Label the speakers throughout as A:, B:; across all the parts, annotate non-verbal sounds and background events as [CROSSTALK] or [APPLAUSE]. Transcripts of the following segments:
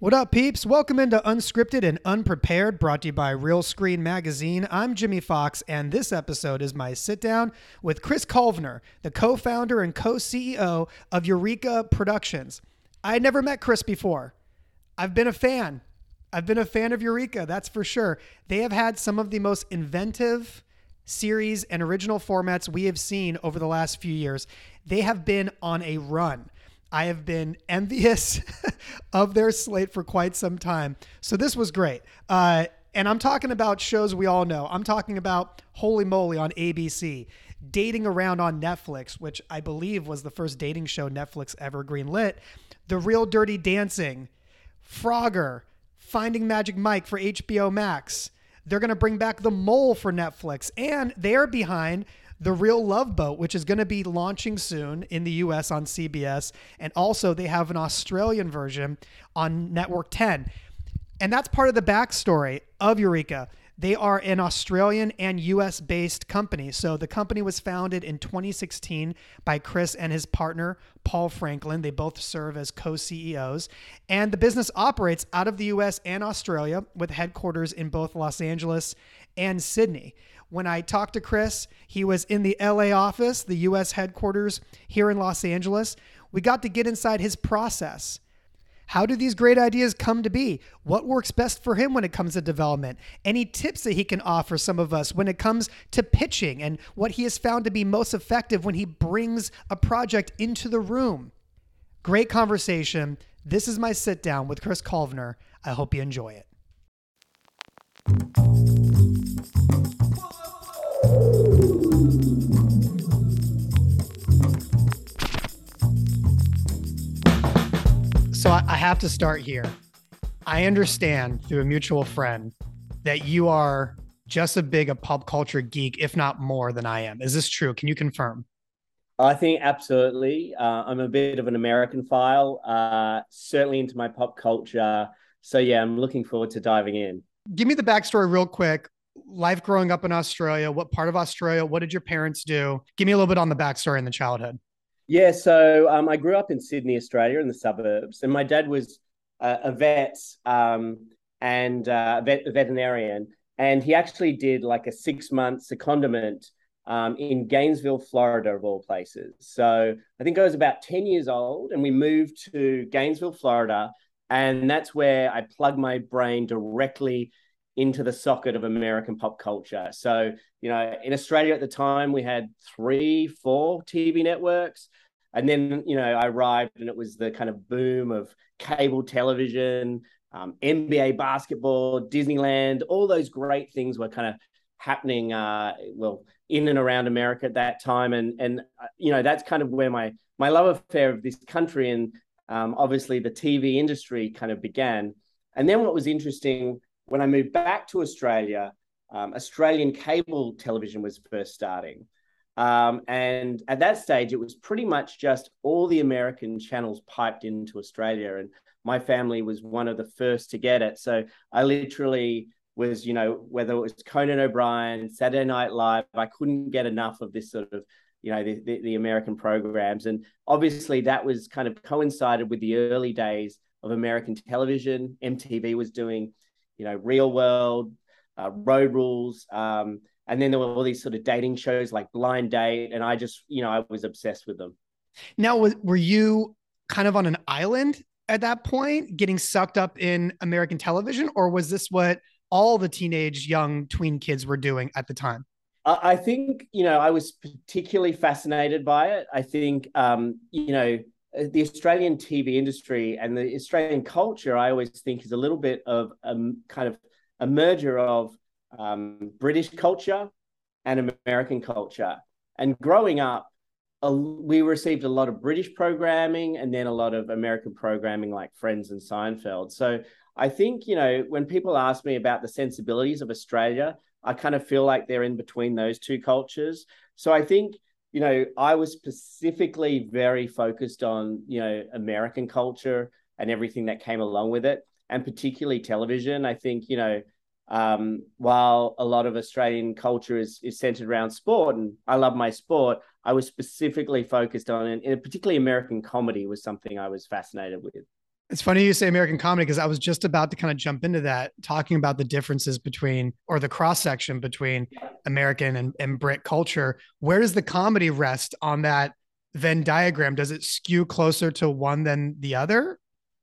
A: What up, peeps? Welcome into Unscripted and Unprepared, brought to you by Realscreen Magazine. I'm Jimmy Fox, and this episode is my sit down with Chris Culvenor, the co founder and co CEO of Eureka Productions. I had never met Chris before. I've been a fan. I've been a fan of Eureka, that's for sure. They have had some of the most inventive series and original formats we have seen over the last few years. They have been on a run. I have been envious [LAUGHS] of their slate for quite some time. So this was great. Uh, and I'm talking about shows we all know. I'm talking about Holey Moley on ABC, Dating Around on Netflix, which I believe was the first dating show Netflix ever greenlit, The Real Dirty Dancing, Frogger, Finding Magic Mike for HBO Max. They're going to bring back The Mole for Netflix, and they are behind the Real Love Boat, which is going to be launching soon in the US on CBS. And also, they have an Australian version on Network 10. And that's part of the backstory of Eureka. They are an Australian and US based company. So the company was founded in 2016 by Chris and his partner, Paul Franklin. They both serve as co CEOs. And the business operates out of the US and Australia with headquarters in both Los Angeles and Sydney. When I talked to Chris, he was in the LA office, the US headquarters here in Los Angeles. We got to get inside his process. How do these great ideas come to be? What works best for him when it comes to development? Any tips that he can offer some of us when it comes to pitching and what he has found to be most effective when he brings a project into the room? Great conversation. This is my sit down with Chris Culvenor. I hope you enjoy it. So I, I have to start here. I understand through a mutual friend that you are just as big a pop culture geek, if not more than I am. Is this true? Can you confirm?
B: I think absolutely. Uh, I'm a bit of an American file, uh, certainly into my pop culture. So yeah, I'm looking forward to diving in.
A: Give me the backstory real quick. Life growing up in Australia. What part of Australia? What did your parents do? Give me a little bit on the backstory in the childhood.
B: Yeah, so um, I grew up in Sydney, Australia, in the suburbs, and my dad was uh, a vet um, and uh, vet, a veterinarian, and he actually did like a six month secondment um, in Gainesville, Florida, of all places. So I think I was about ten years old, and we moved to Gainesville, Florida, and that's where I plugged my brain directly into the socket of American pop culture. So, you know, in Australia at the time, we had three, four TV networks. And then, you know, I arrived and it was the kind of boom of cable television, um, NBA basketball, Disneyland, all those great things were kind of happening, uh, well, in and around America at that time. And, and uh, you know, that's kind of where my, my love affair of this country and um, obviously the TV industry kind of began. And then what was interesting when I moved back to Australia, um, Australian cable television was first starting. Um, and at that stage, it was pretty much just all the American channels piped into Australia. And my family was one of the first to get it. So I literally was, you know, whether it was Conan O'Brien, Saturday Night Live, I couldn't get enough of this sort of, you know, the, the, the American programs. And obviously that was kind of coincided with the early days of American television. MTV was doing you know, Real World, uh, Road Rules. Um, and then there were all these sort of dating shows like Blind Date. And I just, you know, I was obsessed with them.
A: Now, was, were you kind of on an island at that point, getting sucked up in American television? Or was this what all the teenage young tween kids were doing at the time?
B: I think, you know, I was particularly fascinated by it. I think, um, you know, the Australian TV industry and the Australian culture, I always think, is a little bit of a kind of a merger of um, British culture and American culture. And growing up, uh, we received a lot of British programming and then a lot of American programming like Friends and Seinfeld. So I think, you know, when people ask me about the sensibilities of Australia, I kind of feel like they're in between those two cultures. So I think you know, I was specifically very focused on, you know, American culture and everything that came along with it, and particularly television. I think, you know, um, while a lot of Australian culture is, is centered around sport, and I love my sport, I was specifically focused on, and particularly American comedy was something I was fascinated with.
A: It's funny you say American comedy because I was just about to kind of jump into that, talking about the differences between or the cross section between American and, and Brit culture. Where does the comedy rest on that Venn diagram? Does it skew closer to one than the other?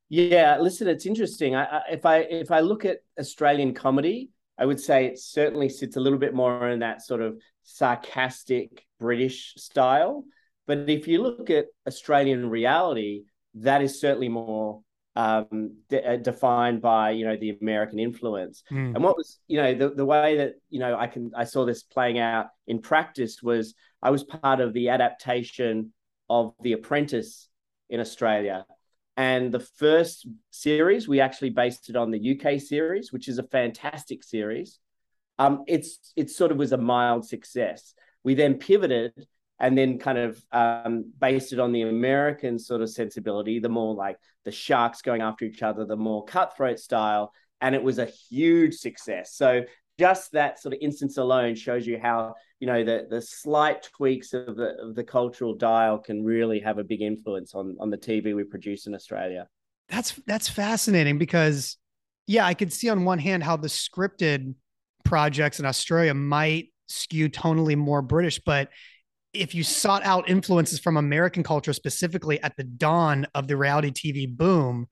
B: Yeah, listen, it's interesting. I, I, if I if I look at Australian comedy, I would say it certainly sits a little bit more in that sort of sarcastic British style. But if you look at Australian reality, that is certainly more um, de- defined by you know the American influence. Mm. And what was you know the the way that you know I can I saw this playing out in practice was I was part of the adaptation of The Apprentice in Australia. And the first series, we actually based it on the UK series, which is a fantastic series. Um, it's it sort of was a mild success. We then pivoted and then kind of um, based it on the American sort of sensibility, the more like the sharks going after each other, the more cutthroat style, and it was a huge success. So just that sort of instance alone shows you how you know the the slight tweaks of the of the cultural dial can really have a big influence on on the TV we produce in Australia.
A: That's that's fascinating because yeah, I could see on one hand how the scripted projects in Australia might skew tonally more British, but if you sought out influences from American culture specifically at the dawn of the reality TV boom,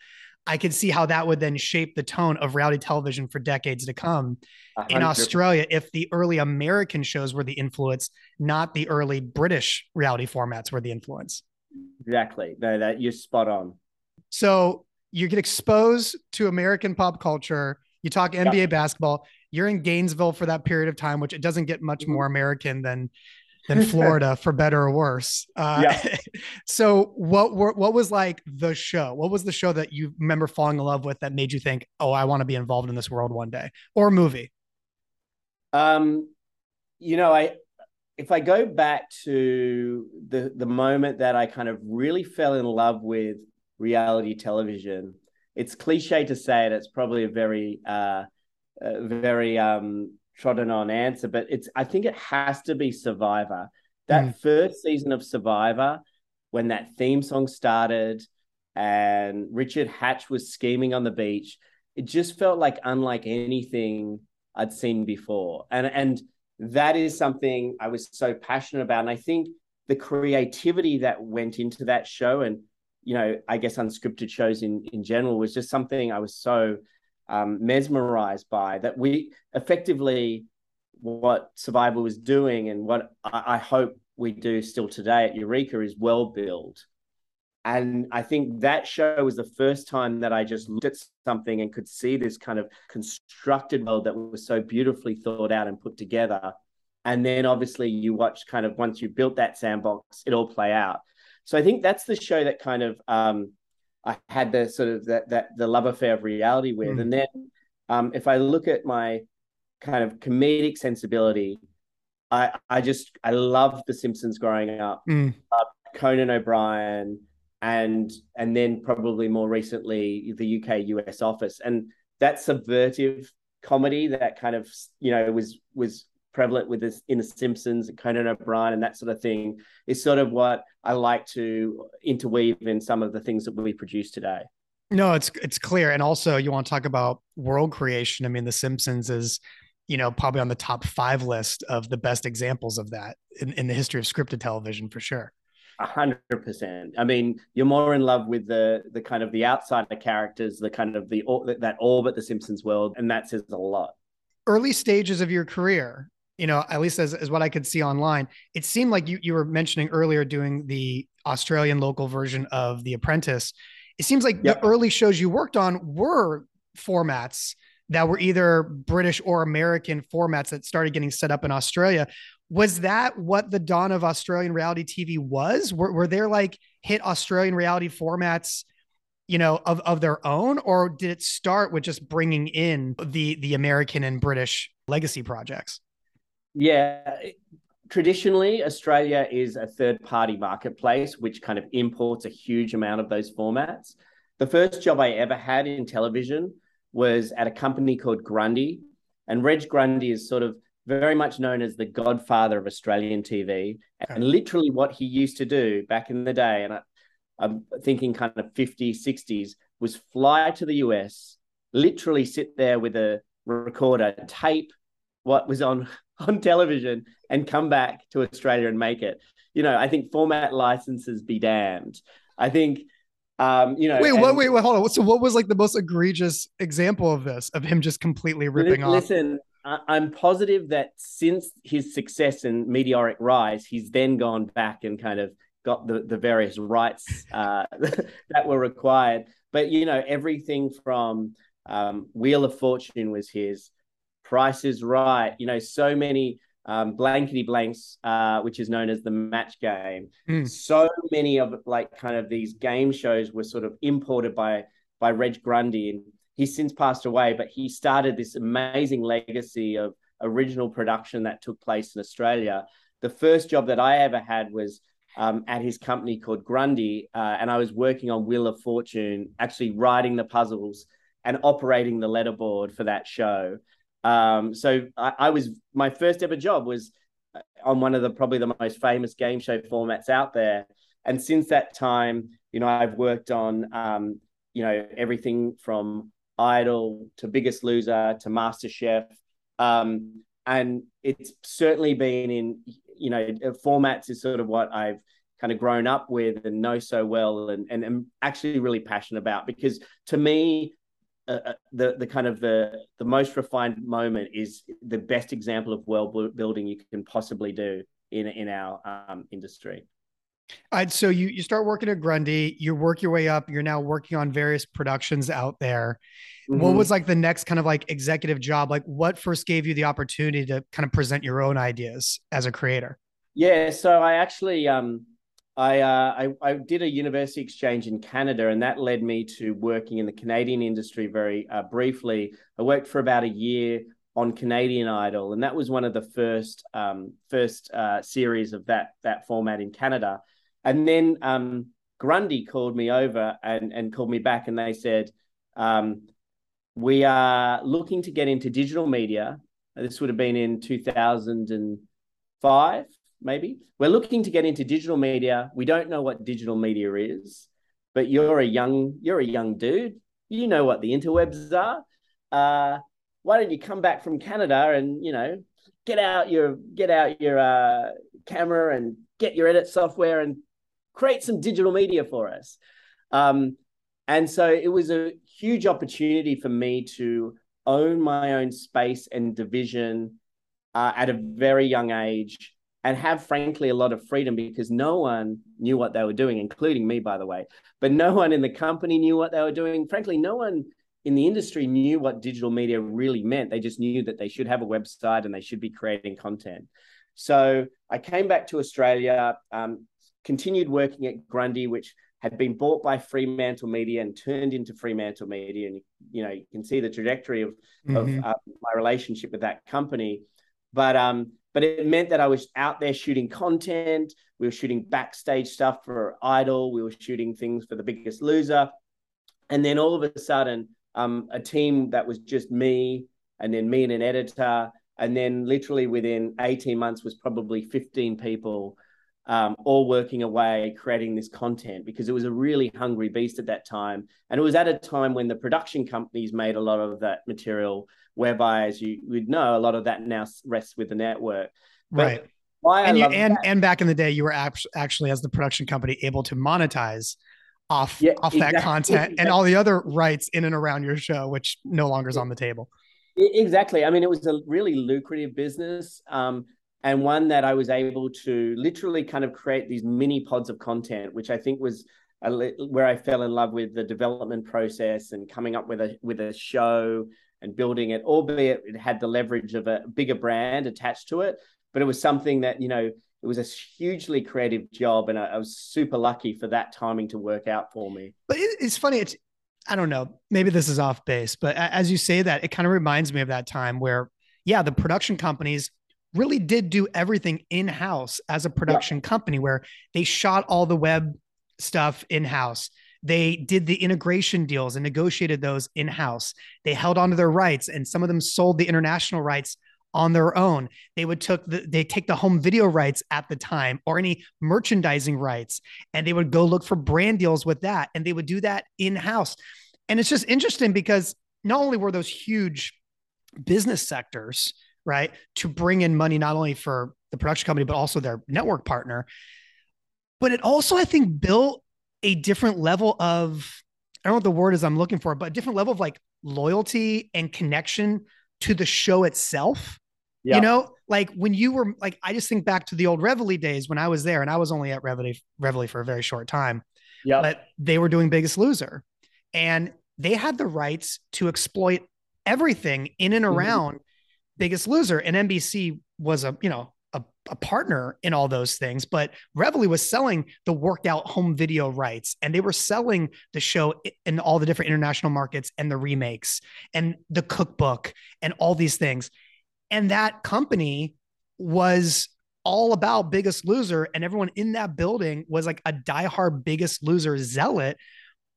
A: I could see how that would then shape the tone of reality television for decades to come. 100%. In Australia, if the early American shows were the influence, not the early British reality formats were the influence.
B: Exactly. No, that you're spot on.
A: So you get exposed to American pop culture. You talk NBA yeah. basketball. You're in Gainesville for that period of time, which it doesn't get much mm-hmm. more American than than [LAUGHS] Florida for better or worse. Uh, yeah. [LAUGHS] so what were, what was like the show? What was the show that you remember falling in love with that made you think, oh, I want to be involved in this world one day, or movie?
B: Um, you know, I if I go back to the the moment that I kind of really fell in love with reality television, it's cliche to say it. It's probably a very uh, very um, trodden on answer, but it's I think it has to be Survivor. That mm. first season of Survivor, when that theme song started and Richard Hatch was scheming on the beach, it just felt like unlike anything I'd seen before. And and that is something I was so passionate about. And I think the creativity that went into that show and you know, I guess unscripted shows in in general was just something I was so um, mesmerized by that we effectively what survivor was doing and what I, I hope we do still today at eureka is well built. And i think that show was the first time that i just looked at something and could see this kind of constructed world that was so beautifully thought out and put together. And then obviously you watch kind of once you built that sandbox it all play out. So i think that's the show that kind of um, I had the sort of that that the love affair of reality with. Mm. And then um, if I look at my kind of comedic sensibility, I I just I loved The Simpsons growing up, mm. uh, Conan O'Brien, and and then probably more recently the UK US Office, and that subvertive comedy that kind of you know was was prevalent with this in The Simpsons and Conan O'Brien and that sort of thing is sort of what I like to interweave in some of the things that we produce today.
A: No, it's it's clear, and also you want to talk about world creation. I mean, The Simpsons is, you know, probably on the top five list of the best examples of that in, in the history of scripted television for sure.
B: A hundred percent. I mean, you're more in love with the the kind of the outsider characters, the kind of the that orbit the Simpsons world, and that says a lot.
A: Early stages of your career, you know, at least as, as what I could see online, it seemed like you, you were mentioning earlier doing the Australian local version of The Apprentice. It seems like yep. the early shows you worked on were formats that were either British or American formats that started getting set up in Australia. Was that what the dawn of Australian reality TV was? Were, were there like hit Australian reality formats, you know, of, of their own, or did it start with just bringing in the the American and British legacy projects?
B: Yeah. Traditionally, Australia is a third party marketplace, which kind of imports a huge amount of those formats. The first job I ever had in television was at a company called Grundy. And Reg Grundy is sort of very much known as the godfather of Australian TV. And literally, what he used to do back in the day, and I, I'm thinking kind of 50s, 60s, was fly to the US, literally sit there with a recorder, tape what was on [LAUGHS] on television, and come back to Australia and make it. You know, I think format licenses be damned. I think um, you know,
A: wait,
B: and,
A: what? Wait, wait, hold on. So, what was like the most egregious example of this, of him just completely ripping
B: listen,
A: off?
B: Listen, I'm positive that since his success and meteoric rise, he's then gone back and kind of got the the various rights uh, [LAUGHS] that were required. But you know, everything from um, Wheel of Fortune was his. Price is Right. You know, so many um, blankety blanks, uh, which is known as the match game. Mm. So many of like kind of these game shows were sort of imported by by Reg Grundy, and he's since passed away. But he started this amazing legacy of original production that took place in Australia. The first job that I ever had was um, at his company called Grundy, uh, and I was working on Wheel of Fortune, actually writing the puzzles and operating the letterboard for that show. Um, so I, I, was my first ever job was uh, on one of the probably the most famous game show formats out there. And since that time, you know, I've worked on um, you know everything from Idol to Biggest Loser to Master Chef, um, and it's certainly been in you know formats is sort of what I've kind of grown up with and know so well and and am actually really passionate about because to me uh, uh, the the kind of the the most refined moment is the best example of world building you can possibly do in in our um, industry.
A: Right, so you you start working at Grundy, you work your way up. You're now working on various productions out there. Mm-hmm. What was like the next kind of like executive job? Like, what first gave you the opportunity to kind of present your own ideas as a creator?
B: Yeah, so I actually um I, uh, I, I did a university exchange in Canada, and that led me to working in the Canadian industry very uh, briefly. I worked for about a year on Canadian Idol, and that was one of the first um, first uh, series of that that format in Canada. And then um, Grundy called me over and and called me back, and they said, um, "We are looking to get into digital media." This would have been in two thousand and five maybe. We're looking to get into digital media. We don't know what digital media is, but you're a young you're a young dude. You know what the interwebs are. Uh, why don't you come back from Canada and you know get out your get out your uh, camera and get your edit software and create some digital media for us. Um, and so it was a huge opportunity for me to own my own space and division uh, at a very young age and have frankly a lot of freedom because no one knew what they were doing including me by the way. But no one in the company knew what they were doing. Frankly no one in the industry knew what digital media really meant. They just knew that they should have a website and they should be creating content. So i came back to australia um, continued working at grundy which had been bought by fremantle media and turned into fremantle media. And you know you can see the trajectory of, mm-hmm. of uh, my relationship with that company. But um, but it meant that I was out there shooting content. We were shooting backstage stuff for Idol. We were shooting things for The Biggest Loser. And then all of a sudden, um, a team that was just me, and then me and an editor, and then literally within 18 months was probably 15 people um, all working away creating this content because it was a really hungry beast at that time. And it was at a time when the production companies made a lot of that material, whereby, as you would know, a lot of that now rests with the network.
A: But right. And you, and, and back in the day, you were actually, as the production company, able to monetize off yeah, off exactly. that content and all the other rights in and around your show, which no longer is on the table.
B: Exactly. I mean, it was a really lucrative business. Um, and one that I was able to literally kind of create these mini pods of content, which I think was where I fell in love with the development process and coming up with a with a show and building it, albeit it had the leverage of a bigger brand attached to it. But it was something that you know it was a hugely creative job, and I, I was super lucky for that timing to work out for me.
A: But it, it's funny. It's I don't know. Maybe this is off base, but as you say that, it kind of reminds me of that time where, yeah, the production companies really did do everything in house as a production yeah. company where they shot all the web stuff in house. They did the integration deals and negotiated those in house. They held onto their rights and some of them sold the international rights on their own. They would took the, they take the home video rights at the time or any merchandising rights and they would go look for brand deals with that and they would do that in house. And it's just interesting because not only were those huge business sectors, right, to bring in money not only for the production company, but also their network partner, but it also, I think, built a different level of, I don't know what the word is I'm looking for, but a different level of like loyalty and connection to the show itself. Yeah. You know, like when you were like, I just think back to the old Reveille days when I was there and I was only at Reveille, Reveille for a very short time. Yeah. But they were doing Biggest Loser and they had the rights to exploit everything in and mm-hmm. around mm-hmm. Biggest Loser. And NBC was a, you know, a, a, partner in all those things, but Reveille was selling the workout home video rights and they were selling the show in all the different international markets and the remakes and the cookbook and all these things. And that company was all about Biggest Loser, and everyone in that building was like a diehard Biggest Loser zealot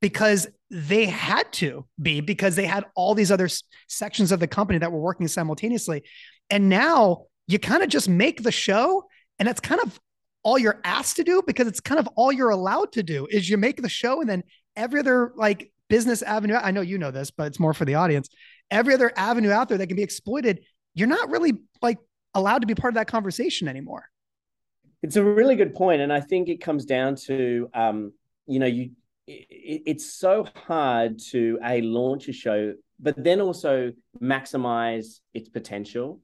A: because they had to be because they had all these other sections of the company that were working simultaneously. And now you kind of just make the show, and that's kind of all you're asked to do because it's kind of all you're allowed to do is you make the show and then every other like business avenue i know you know this but it's more for the audience every other avenue out there that can be exploited you're not really like allowed to be part of that conversation anymore.
B: It's a really good point, and I think it comes down to um, you know you it, it's so hard to a launch a show, but then also maximize its potential.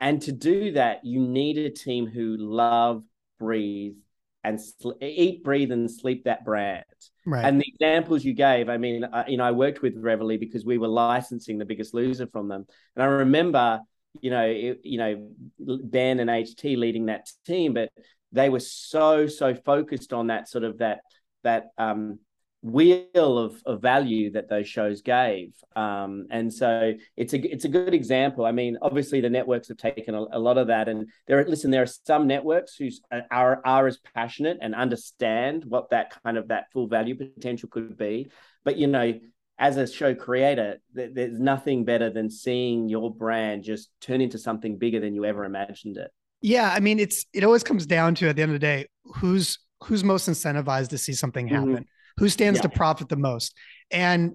B: And to do that, you need a team who love, breathe, and sl- eat, breathe, and sleep that brand. Right. And the examples you gave, I mean, I, you know, I worked with Reveille because we were licensing the biggest loser from them. And I remember you know, it, you know, Ben and HT leading that team, but they were so so focused on that sort of that that um, wheel of, of value that those shows gave. Um, and so it's a it's a good example. I mean, obviously the networks have taken a, a lot of that, and there listen, there are some networks who are are as passionate and understand what that kind of that full value potential could be. But you know, as a show creator, th- there's nothing better than seeing your brand just turn into something bigger than you ever imagined it.
A: Yeah, I mean, it's it always comes down to at the end of the day, who's who's most incentivized to see something mm-hmm. happen, mm-hmm. Who stands yeah. to profit the most, and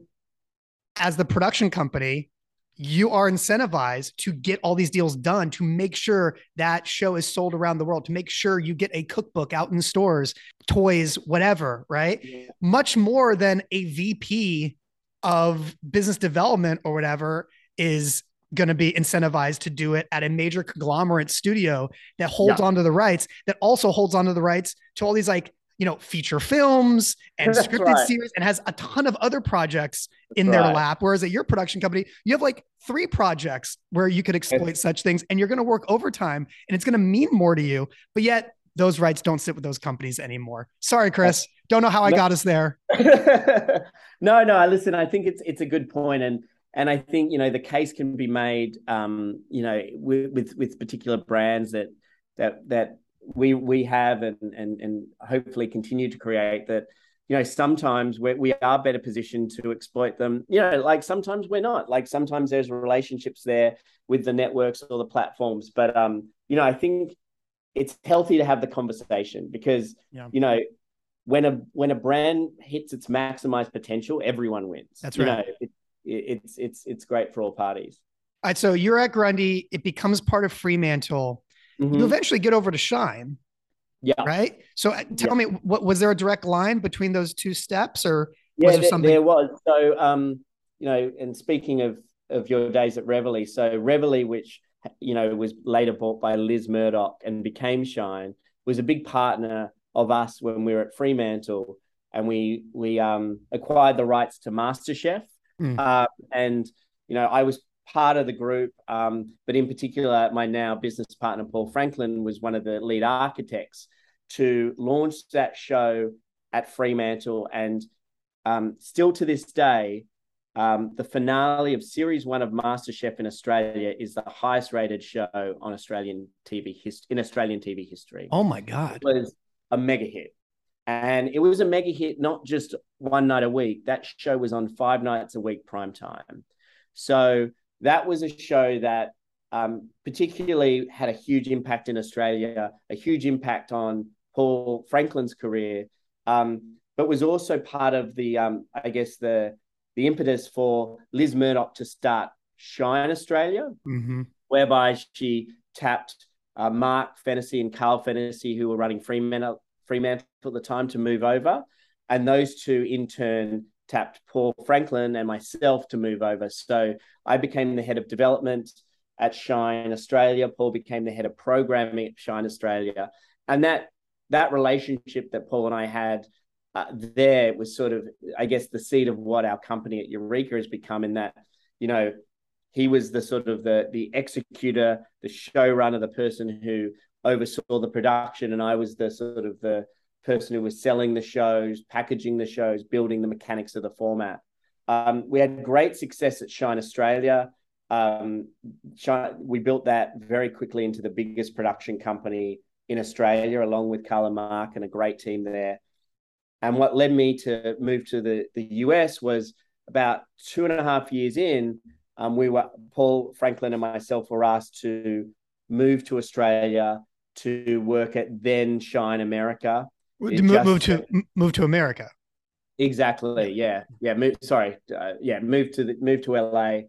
A: as the production company, you are incentivized to get all these deals done to make sure that show is sold around the world to make sure you get a cookbook out in stores toys whatever right yeah. much more than a vp of business development or whatever is going to be incentivized to do it at a major conglomerate studio that holds yeah. onto the rights that also holds onto the rights to all these like you know feature films and That's scripted right. series and has a ton of other projects That's in their right. lap whereas at your production company you have like three projects where you could exploit such things and you're going to work overtime and it's going to mean more to you but yet those rights don't sit with those companies anymore sorry chris don't know how I got us there. [LAUGHS]
B: no, no. Listen, I think it's it's a good point, and and I think you know the case can be made, um, you know, with, with with particular brands that that that we we have and and and hopefully continue to create that. You know, sometimes we we are better positioned to exploit them. You know, like sometimes we're not. Like sometimes there's relationships there with the networks or the platforms. But um, you know, I think it's healthy to have the conversation because yeah. you know when a when a brand hits its maximized potential, everyone wins.
A: That's right. You know,
B: it, it, it's it's it's great for all parties.
A: All right, so you're at Grundy. It becomes part of Fremantle. Mm-hmm. You eventually get over to Shine.
B: Yeah.
A: Right. So uh, tell yeah. me, what was there a direct line between those two steps, or
B: yeah, was there, something? There was. So, um, you know, and speaking of of your days at Reveille, so Reveille, which you know was later bought by Liz Murdoch and became Shine, was a big partner of us when we were at Fremantle, and we we um, acquired the rights to MasterChef. Mm. Uh, and you know, I was part of the group, um, but in particular, my now business partner Paul Franklin was one of the lead architects to launch that show at Fremantle, and um, still to this day. Um, the finale of series one of MasterChef in Australia is the highest rated show on Australian TV hist- in Australian TV history.
A: Oh my god!
B: It was a mega hit. And it was a mega hit, not just one night a week. That show was on five nights a week prime time. So that was a show that um, particularly had a huge impact in Australia, a huge impact on Paul Franklin's career, um, but was also part of the, um, I guess, the the impetus for Liz Murdoch to start Shine Australia,
A: mm-hmm.
B: whereby she tapped uh, Mark Fennessy and Carl Fennessy, who were running Fremantle, Fremantle at the time, to move over. And those two, in turn, tapped Paul Franklin and myself to move over. So I became the head of development at Shine Australia. Paul became the head of programming at Shine Australia. And that that relationship that Paul and I had uh, there was sort of, I guess, the seed of what our company at Eureka has become. In that, you know, he was the sort of the the executor, the showrunner, the person who oversaw the production, and I was the sort of the person who was selling the shows, packaging the shows, building the mechanics of the format. Um, we had great success at Shine Australia. Um, Shine, we built that very quickly into the biggest production company in Australia, along with Carl and Mark and a great team there. And what led me to move to the, the US was about two and a half years in, um, we were Paul Franklin and myself were asked to move to Australia to work at then Shine America.
A: Move, move to move to America.
B: Exactly. Yeah. Yeah. Move, sorry. Uh, yeah. Move to the move to LA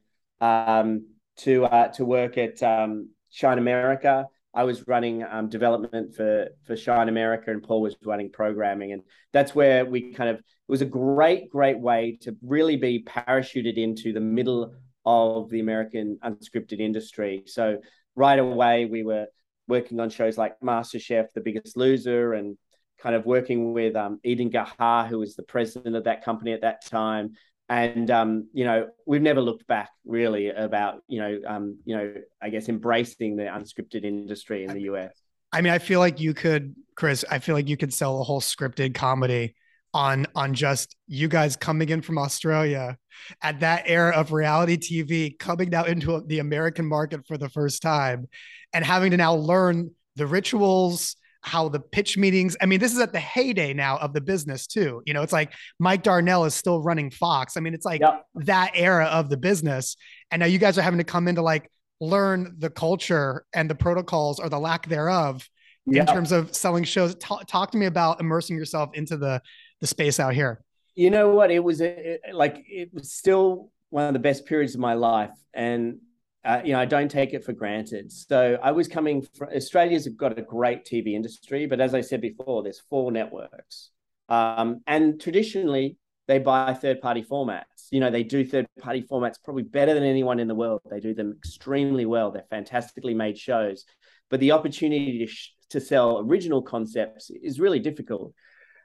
B: um, to uh, to work at um, Shine America. I was running um, development for for Shine America, and Paul was running programming, and that's where we kind of it was a great, great way to really be parachuted into the middle of the American unscripted industry. So right away, we were working on shows like MasterChef, The Biggest Loser, and kind of working with um, Eden Gaha, who was the president of that company at that time, and um, you know we've never looked back really about you know um, you know I guess embracing the unscripted industry in the US.
A: I mean, I feel like you could, Chris. I feel like you could sell a whole scripted comedy on on just you guys coming in from Australia at that era of reality TV, coming now into the American market for the first time, and having to now learn the rituals how the pitch meetings. I mean, this is at the heyday now of the business too. You know, it's like Mike Darnell is still running Fox. I mean, it's like yep. that era of the business, and now you guys are having to come in to like learn the culture and the protocols or the lack thereof yep. in terms of selling shows. Talk, talk to me about immersing yourself into the the space out here.
B: You know what? It was a, like it was still one of the best periods of my life, and uh, you know, I don't take it for granted. So I was coming from Australia's got a great TV industry, but as I said before, there's four networks. Um, and traditionally, they buy third party formats. You know, they do third party formats probably better than anyone in the world. They do them extremely well. They're fantastically made shows. But the opportunity to, sh- to sell original concepts is really difficult.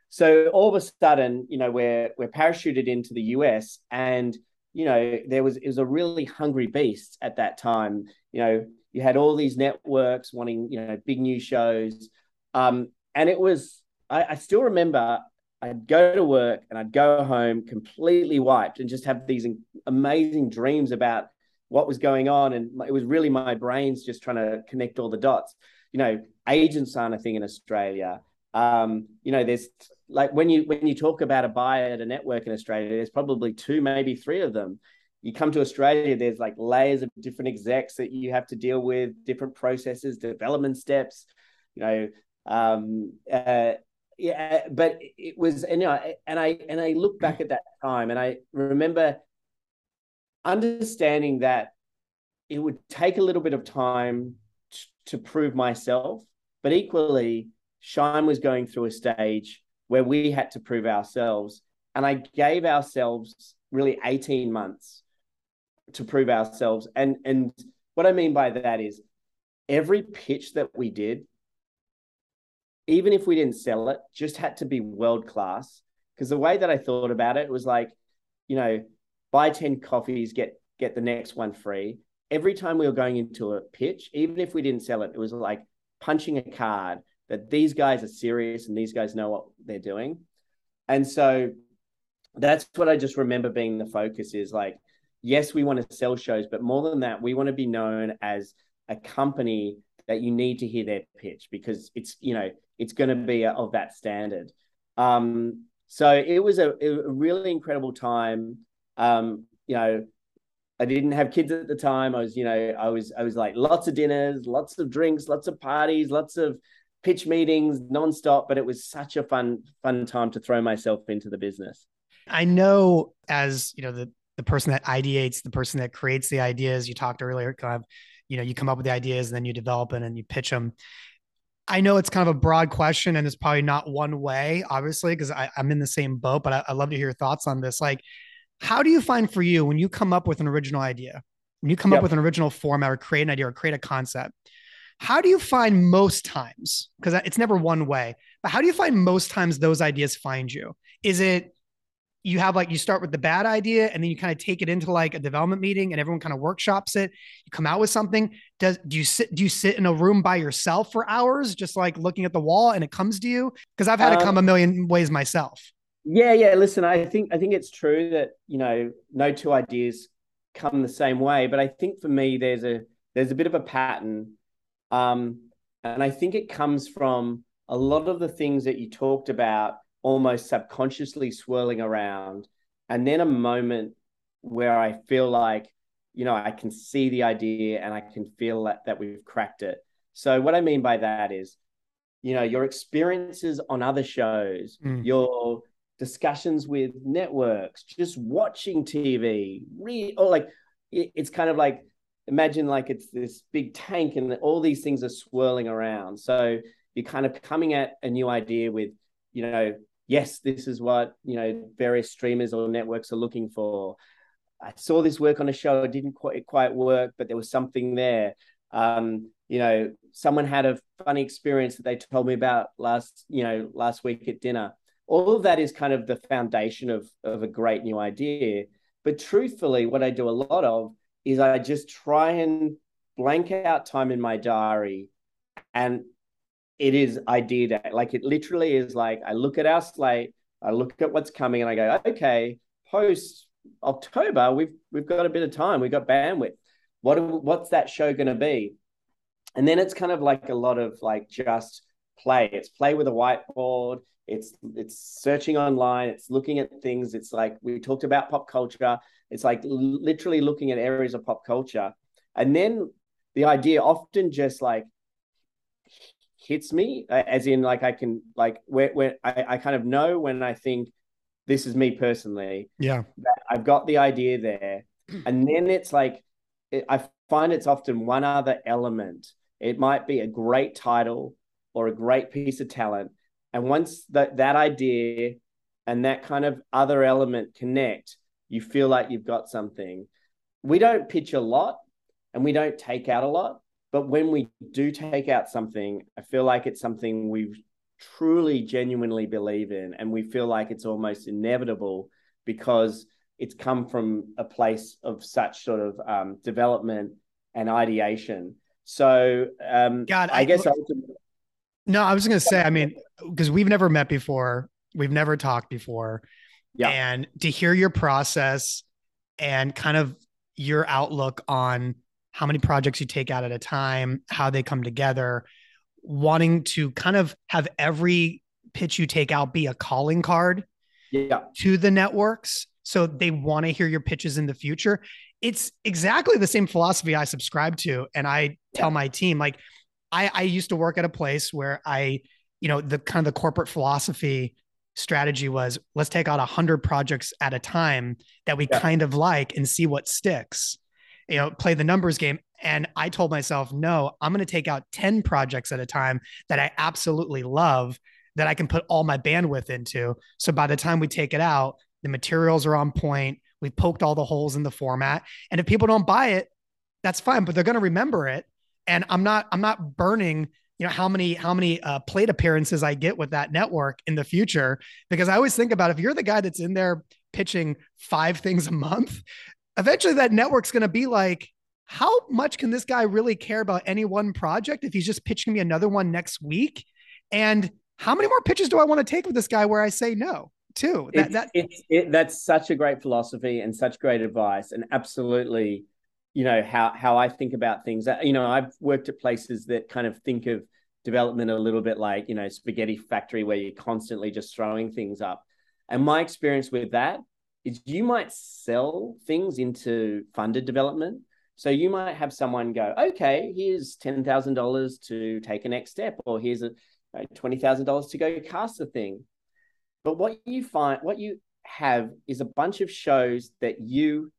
B: So all of a sudden, you know, we're we're parachuted into the US and you know, there was it was a really hungry beast at that time. You know, you had all these networks wanting, you know, big new shows. Um, and it was I, I still remember I'd go to work and I'd go home completely wiped and just have these amazing dreams about what was going on. And it was really my brains just trying to connect all the dots. You know, agents aren't a thing in Australia. Um, you know, there's like when you when you talk about a buyer at a network in Australia, there's probably two, maybe three of them. You come to Australia, there's like layers of different execs that you have to deal with, different processes, development steps. You know, um, uh, yeah, but it was, and, you know, and I and I look back at that time, and I remember understanding that it would take a little bit of time t- to prove myself, but equally, Shine was going through a stage where we had to prove ourselves. And I gave ourselves really 18 months to prove ourselves. And and what I mean by that is every pitch that we did, even if we didn't sell it, just had to be world class. Because the way that I thought about it was like, you know, buy 10 coffees, get get the next one free. Every time we were going into a pitch, even if we didn't sell it, it was like punching a card that these guys are serious and these guys know what they're doing. And so that's what I just remember being the focus is like, yes, we want to sell shows, but more than that, we want to be known as a company that you need to hear their pitch because it's, you know, it's going to be a, of that standard. Um, so it was a, a really incredible time. Um, you know, I didn't have kids at the time. I was, you know, I was, I was like lots of dinners, lots of drinks, lots of parties, lots of pitch meetings nonstop, but it was such a fun, fun time to throw myself into the business.
A: I know as you know the the person that ideates, the person that creates the ideas. You talked earlier, kind of, you know, you come up with the ideas and then you develop them and you pitch them. I know it's kind of a broad question and it's probably not one way, obviously, because I'm in the same boat, but I, would love to hear your thoughts on this. Like, how do you find for you when you come up with an original idea, when you come yep. up with an original format or create an idea or create a concept? How do you find most times, because it's never one way, but how do you find most times those ideas find you? Is it you have like you start with the bad idea and then you kind of take it into like a development meeting and everyone kind of workshops it you come out with something? Does do you sit do you sit in a room by yourself for hours just like looking at the wall and it comes to you? Because i've had um, it come a um, million ways myself.
B: Yeah yeah listen i think i think it's true that you know no two ideas come the same way but i think for me there's a there's a bit of a pattern um and i think it comes from a lot of the things that you talked about almost subconsciously swirling around. And then a moment where I feel like, you know, I can see the idea and I can feel that, that we've cracked it. So, what I mean by that is, you know, your experiences on other shows, mm. your discussions with networks, just watching TV, re- or like it, it's kind of like imagine like it's this big tank and all these things are swirling around. So you're kind of coming at a new idea with, you know, yes, this is what you know various streamers or networks are looking for. I saw this work on a show; it didn't quite quite work, but there was something there. Um, you know, someone had a funny experience that they told me about last, you know, last week at dinner. All of that is kind of the foundation of of a great new idea. But truthfully, what I do a lot of is I just try and blank out time in my diary and it is idea day. Like it literally is like I look at our slate, I look at what's coming, and I go, okay, post October, we've we've got a bit of time, we've got bandwidth. What what's that show going to be? And then it's kind of like a lot of like just play. It's play with a whiteboard. It's it's searching online. It's looking at things. It's like we talked about pop culture. It's like literally looking at areas of pop culture, and then the idea often just like hits me as in like i can like where, where I, I kind of know when i think this is me personally.
A: Yeah.
B: I've got the idea there. [CLEARS THROAT] And then it's like it, i find it's often one other element. It might be a great title or a great piece of talent. And once that that idea and that kind of other element connect you feel like you've got something we don't pitch a lot and we don't take out a lot but when we do take out something, I feel like it's something we truly, genuinely believe in. And we feel like it's almost inevitable because it's come from a place of such sort of um, development and ideation. So, um, God, I, I guess. I
A: no, I was going to say, I mean, because we've never met before, we've never talked before. Yeah. And to hear your process and kind of your outlook on how many projects you take out at a time, how they come together, wanting to kind of have every pitch you take out be a calling card
B: yeah.
A: to the networks. So they want to hear your pitches in the future. It's exactly the same philosophy I subscribe to. And I tell yeah. my team, like, I, I used to work at a place where I, you know, the kind of the corporate philosophy strategy was let's take out a hundred projects at a time that we yeah. kind of like and see what sticks you know, play the numbers game. And I told myself, no, I'm going to take out 10 projects at a time that I absolutely love that I can put all my bandwidth into. So by the time we take it out, the materials are on point. We've poked all the holes in the format. And if people don't buy it, that's fine, but they're going to remember it. And I'm not, I'm not burning, you know, how many, how many uh, plate appearances I get with that network in the future. Because I always think about if you're the guy that's in there pitching five things a month, eventually that network's going to be like, how much can this guy really care about any one project if he's just pitching me another one next week? And how many more pitches do I want to take with this guy where I say no? Too
B: that, it's, that it's, it, that's such a great philosophy and such great advice, and absolutely, you know how how I think about things. Uh, you know, I've worked at places that kind of think of development a little bit like you know spaghetti factory where you're constantly just throwing things up. And my experience with that is you might sell things into funded development. So you might have someone go, okay, here's ten thousand dollars to take a next step, or here's a twenty thousand dollars to go cast the thing. But what you find, what you have is a bunch of shows that you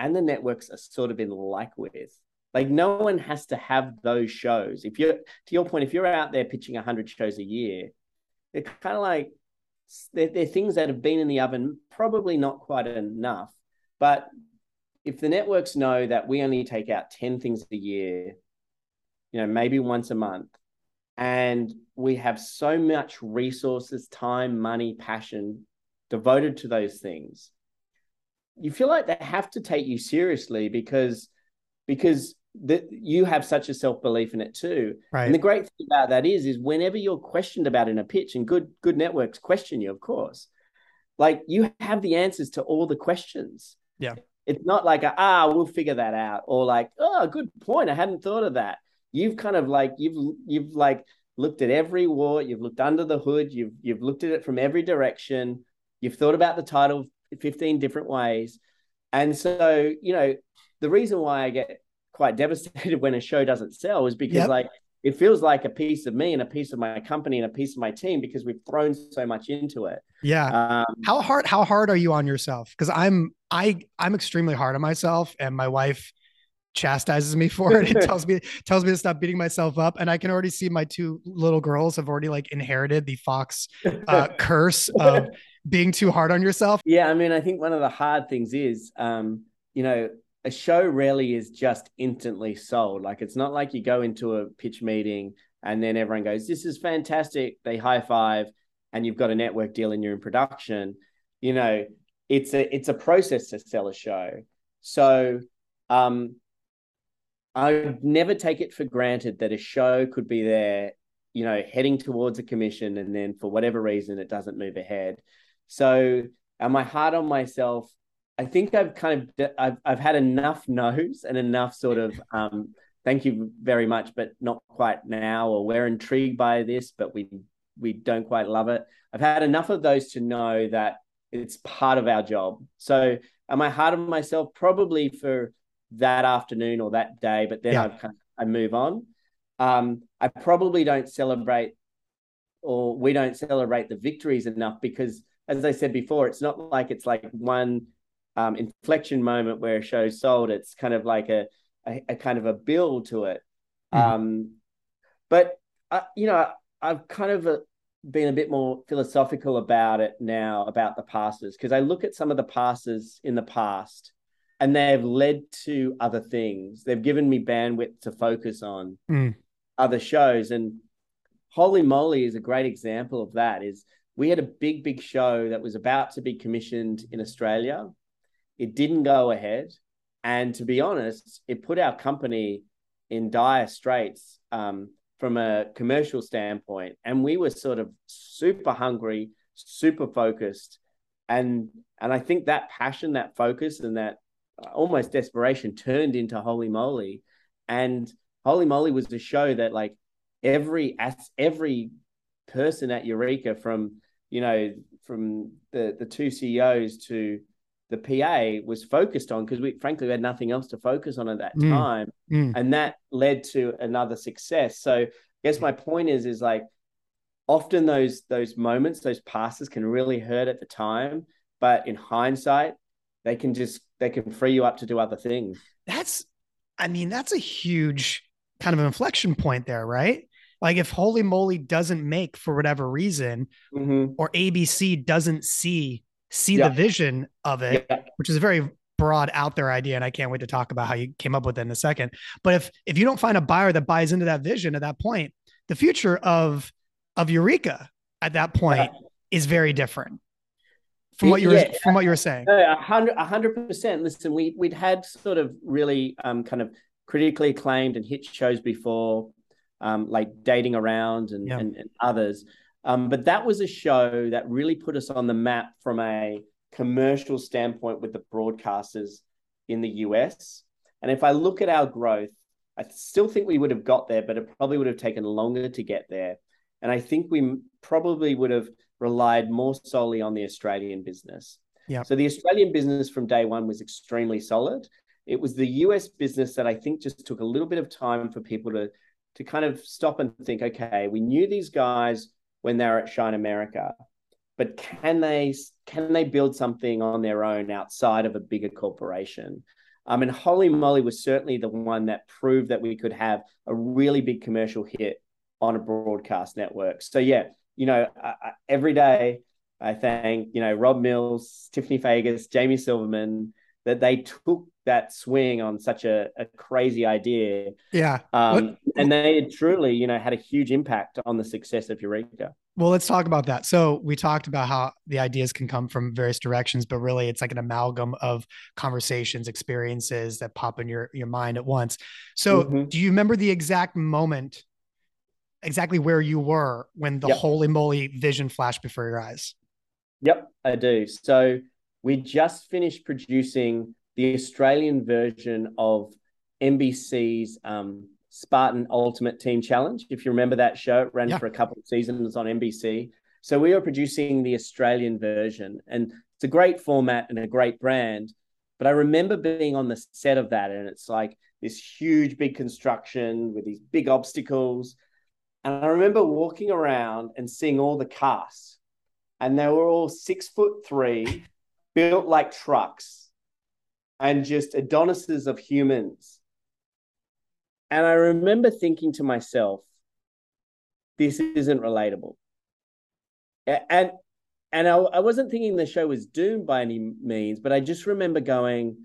B: and the networks are sort of in like with. Like no one has to have those shows. If you're to your point, if you're out there pitching 100 shows a year, they're kind of like they're, they're things that have been in the oven, probably not quite enough. But if the networks know that we only take out 10 things a year, you know, maybe once a month, and we have so much resources, time, money, passion devoted to those things, you feel like they have to take you seriously because because that you have such a self belief in it too.
A: Right.
B: And the great thing about that is, is whenever you're questioned about in a pitch, and good good networks question you, of course, like you have the answers to all the questions.
A: Yeah.
B: It's not like a, ah, we'll figure that out, or like, oh, good point. I hadn't thought of that. You've kind of like you've you've like looked at every wart, you've looked under the hood, you've you've looked at it from every direction, you've thought about the title 15 different ways. And so, you know, the reason why I get quite devastated [LAUGHS] when a show doesn't sell is because yep. like it feels like a piece of me and a piece of my company and a piece of my team because we've thrown so much into it.
A: Yeah. Um, how hard how hard are you on yourself? Because I'm I I'm extremely hard on myself and my wife chastises me for it. It [LAUGHS] tells me tells me to stop beating myself up. And I can already see my two little girls have already like inherited the Fox uh, [LAUGHS] curse of being too hard on yourself.
B: Yeah, I mean, I think one of the hard things is, um, you know, a show rarely is just instantly sold. Like it's not like you go into a pitch meeting and then everyone goes, "This is fantastic." They high five, and you've got a network deal and you're in production. You know, it's a it's a process to sell a show. So, um, I never take it for granted that a show could be there, you know, heading towards a commission, and then for whatever reason it doesn't move ahead. So, am I hard on myself? I think I've kind of I've I've had enough no's and enough sort of [LAUGHS] um, thank you very much, but not quite now, or we're intrigued by this, but we we don't quite love it. I've had enough of those to know that it's part of our job. So, am I hard on myself? Probably for that afternoon or that day, but then yeah. I I move on. Um, I probably don't celebrate, or we don't celebrate the victories enough because, as I said before, it's not like it's like one um, inflection moment where a show's sold. It's kind of like a a, a kind of a build to it. Mm. Um, but uh, you know, I've kind of a, uh, been a bit more philosophical about it now about the passes because I look at some of the passes in the past and they've led to other things. They've given me bandwidth to focus on mm. other shows. And Holey Moley is a great example of that. Is we had a big, big show that was about to be commissioned in Australia. It didn't go ahead. And to be honest, it put our company in dire straits um, from a commercial standpoint. And we were sort of super hungry, super focused. And and I think that passion, that focus, and that almost desperation turned into Holey Moley, and Holey Moley was to show that like every every person at Eureka, from you know from the the two CEOs to the PA was focused on because we frankly we had nothing else to focus on at that mm. time, mm. and that led to another success. So I guess my point is is like often those those moments, those passes can really hurt at the time, but in hindsight, they can just they can free you up to do other things.
A: That's, I mean, that's a huge kind of inflection point there, right? Like if Holey Moley doesn't make for whatever reason, mm-hmm. or ABC doesn't see see yeah. the vision of it, yeah. which is a very broad out there idea, and I can't wait to talk about how you came up with it in a second. But if if you don't find a buyer that buys into that vision at that point, the future of of Eureka at that point yeah. is very different from what you were yeah, from what you were saying.
B: A hundred, a hundred percent. Listen, we we'd had sort of really um, kind of critically acclaimed and hit shows before, um, like dating around and, yeah. and, and, others. Um, but that was a show that really put us on the map from a commercial standpoint with the broadcasters in the US. And if I look at our growth, I still think we would have got there, but it probably would have taken longer to get there. And I think we probably would have relied more solely on the Australian business.
A: Yeah.
B: So the Australian business from day one was extremely solid. It was the US business that I think just took a little bit of time for people to to kind of stop and think, okay, we knew these guys when they were at Shine America, but can they can they build something on their own outside of a bigger corporation? I mean, Holey Moley was certainly the one that proved that we could have a really big commercial hit on a broadcast network. So yeah, you know, I, I, every day I thank you know Rob Mills, Tiffany Fagus, Jamie Silverman that they took that swing on such a, a crazy idea.
A: Yeah.
B: Um, and they truly, you know, had a huge impact on the success of Eureka.
A: Well, let's talk about that. So we talked about how the ideas can come from various directions, but really it's like an amalgam of conversations, experiences that pop in your, your mind at once. So mm-hmm. do you remember the exact moment, exactly where you were when the yep. Holey Moley vision flashed before your eyes?
B: Yep, I do. So we just finished producing the Australian version of NBC's um, Spartan Ultimate Team Challenge. If you remember that show, it ran yeah. for a couple of seasons on NBC. So we are producing the Australian version, and it's a great format and a great brand. But I remember being on the set of that, and it's like this huge, big construction with these big obstacles. And I remember walking around and seeing all the casts, and they were all six foot three, built like trucks, and just Adonises of humans and I remember thinking to myself, this isn't relatable. And and I, I wasn't thinking the show was doomed by any means, but I just remember going,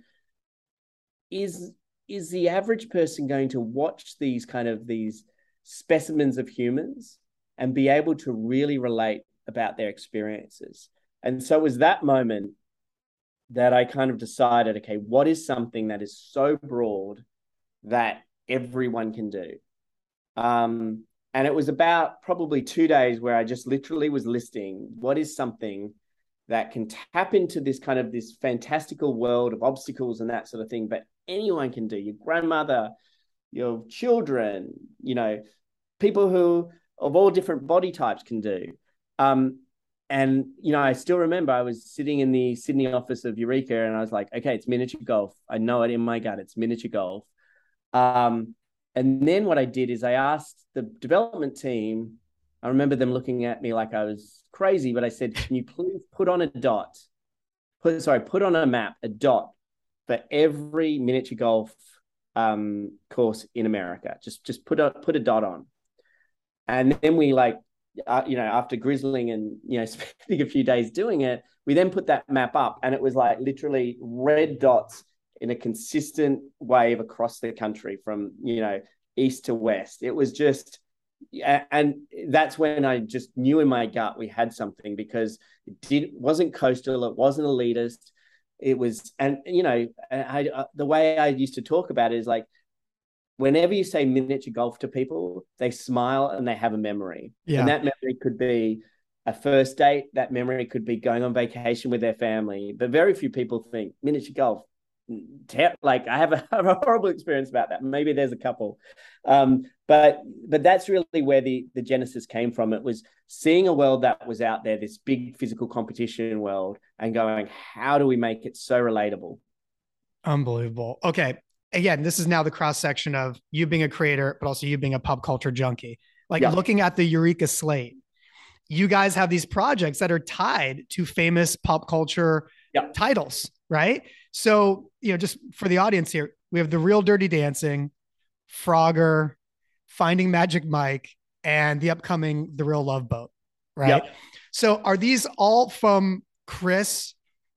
B: is is the average person going to watch these kind of these specimens of humans and be able to really relate about their experiences? And so it was that moment that I kind of decided, okay, what is something that is so broad that everyone can do. Um, and it was about probably two days where I just literally was listing what is something that can tap into this kind of this fantastical world of obstacles and that sort of thing, but anyone can do. Your grandmother, your children, you know, people who of all different body types can do. Um, and you know, I still remember I was sitting in the Sydney office of Eureka, and I was like, "Okay, it's miniature golf. I know it in my gut. It's miniature golf." Um, and then what I did is I asked the development team, I remember them looking at me like I was crazy, but I said, Can you please put on a dot? Put sorry, put on a map, a dot for every miniature golf um, course in America. Just just put a put a dot on. And then we like uh, you know, after grizzling and you know [LAUGHS] spending a few days doing it, we then put that map up, and it was like literally red dots in a consistent wave across the country from you know east to west. It was just and that's when i just knew in my gut we had something because it did wasn't coastal it wasn't elitist. It was and you know I, I, the way i used to talk about it is like whenever you say miniature golf to people they smile and they have a memory yeah. and that memory could be a first date that memory could be going on vacation with their family but very few people think miniature golf like I have a, [LAUGHS] have a, horrible experience about that. Maybe there's a couple, um, but but that's really where the the genesis came from. It was seeing a world that was out there, this big physical competition world, and going, how do we make it so relatable?
A: Unbelievable. Okay, again, this is now the cross section of you being a creator, but also you being a pop culture junkie. Like yeah. looking at the Eureka slate, you guys have these projects that are tied to famous pop culture yeah. titles, right? So, you know, just for the audience here, we have the real Dirty Dancing, Frogger, Finding Magic Mike, and the upcoming The Real Love Boat, right? So, are these all from Chris,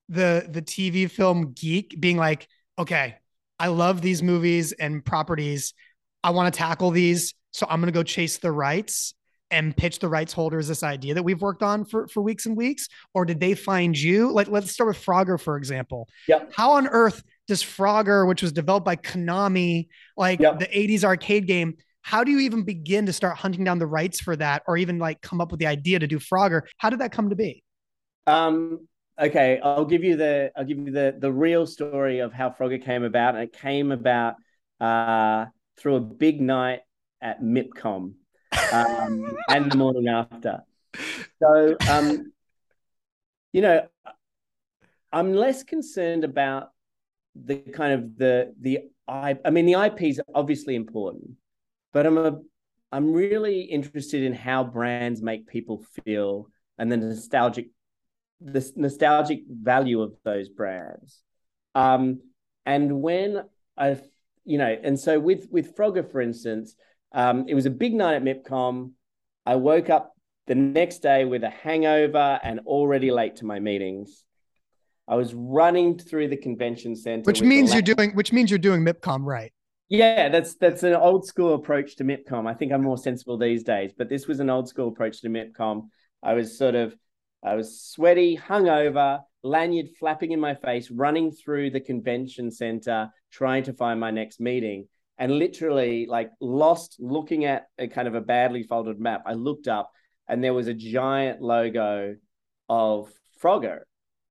A: the the TV film geek, being like, okay, I love these movies and properties. I want to tackle these, so I'm going to go chase the rights and pitch the rights holders this idea that we've worked on for, for weeks and weeks? Or did they find you? Like, let's start with Frogger, for example.
B: Yep.
A: How on earth does Frogger, which was developed by Konami, like yep. the 80s arcade game, how do you even begin to start hunting down the rights for that or even like come up with the idea to do Frogger? How did that come to be?
B: Um, okay, I'll give you the I'll give you the the real story of how Frogger came about. And it came about uh, through a big night at MIPCOM um, [LAUGHS] and the morning after. So, um, you know, I'm less concerned about the kind of the the I I mean the IP is obviously important, but I'm a I'm really interested in how brands make people feel and the nostalgic the nostalgic value of those brands. Um, and when I, you know, and so with with Frogger, for instance, um, it was a big night at MIPCOM. I woke up the next day with a hangover and already late to my meetings. I was running through the convention center,
A: which means you're doing, which means you're doing MIPCOM right.
B: Yeah, that's that's an old school approach to MIPCOM. I think I'm more sensible these days, but this was an old school approach to MIPCOM. I was sort of, I was sweaty, hungover, lanyard flapping in my face, running through the convention center, trying to find my next meeting, and literally like lost looking at a kind of a badly folded map. I looked up, and there was a giant logo of Frogger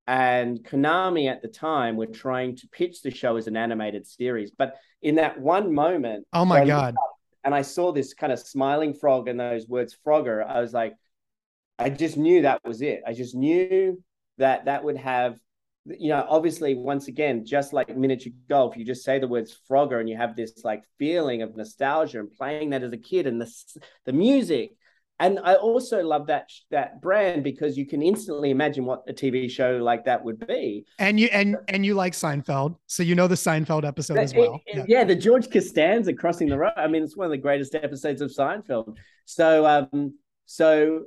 B: and Konami at the time were trying to pitch the show as an animated series. But in that one moment,
A: oh my god!
B: and I saw this kind of smiling frog and those words Frogger. I was like, I just knew that was it. I just knew that that would have, you know, obviously, once again, just like miniature golf, you just say the words Frogger and you have this like feeling of nostalgia and playing that as a kid and the the music and I also love that that brand because you can instantly imagine what a TV show like that would be.
A: And you and and you like Seinfeld, so you know the Seinfeld episode as well.
B: It, yeah. yeah. the George Costanza crossing the road. I mean, it's one of the greatest episodes of Seinfeld. So, um, so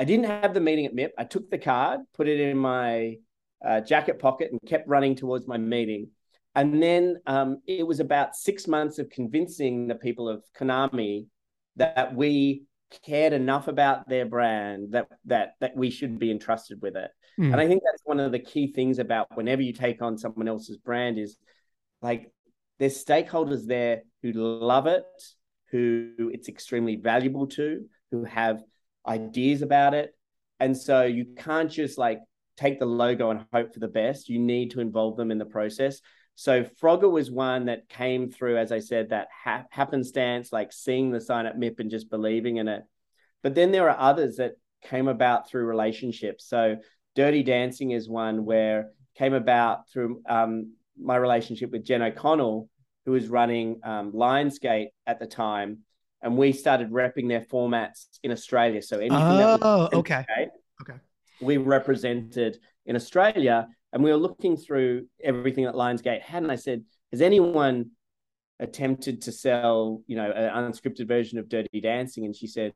B: I didn't have the meeting at MIP. I took the card, put it in my uh, jacket pocket, and kept running towards my meeting. And then um, it was about six months of convincing the people of Konami that we cared enough about their brand that that that we should be entrusted with it. Mm. And I think that's one of the key things about whenever you take on someone else's brand is like there's stakeholders there who love it, who it's extremely valuable to, who have ideas about it. And so you can't just like take the logo and hope for the best. You need to involve them in the process. So Frogger was one that came through, as I said, that ha- happenstance, like seeing the sign at MIP and just believing in it. But then there are others that came about through relationships. So Dirty Dancing is one where came about through um, my relationship with Jen O'Connell, who was running um, Lionsgate at the time, and we started repping their formats in Australia. So anything oh,
A: that was oh, okay, okay,
B: we represented in Australia, and we were looking through everything that Lionsgate had, and I said, "Has anyone attempted to sell, you know, an unscripted version of Dirty Dancing?" And she said,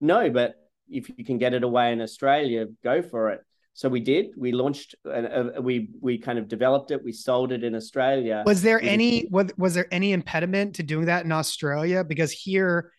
B: "No, but if you can get it away in Australia, go for it." So we did. We launched. Uh, we we kind of developed it. We sold it in Australia.
A: Was there any was, was there any impediment to doing that in Australia? Because here,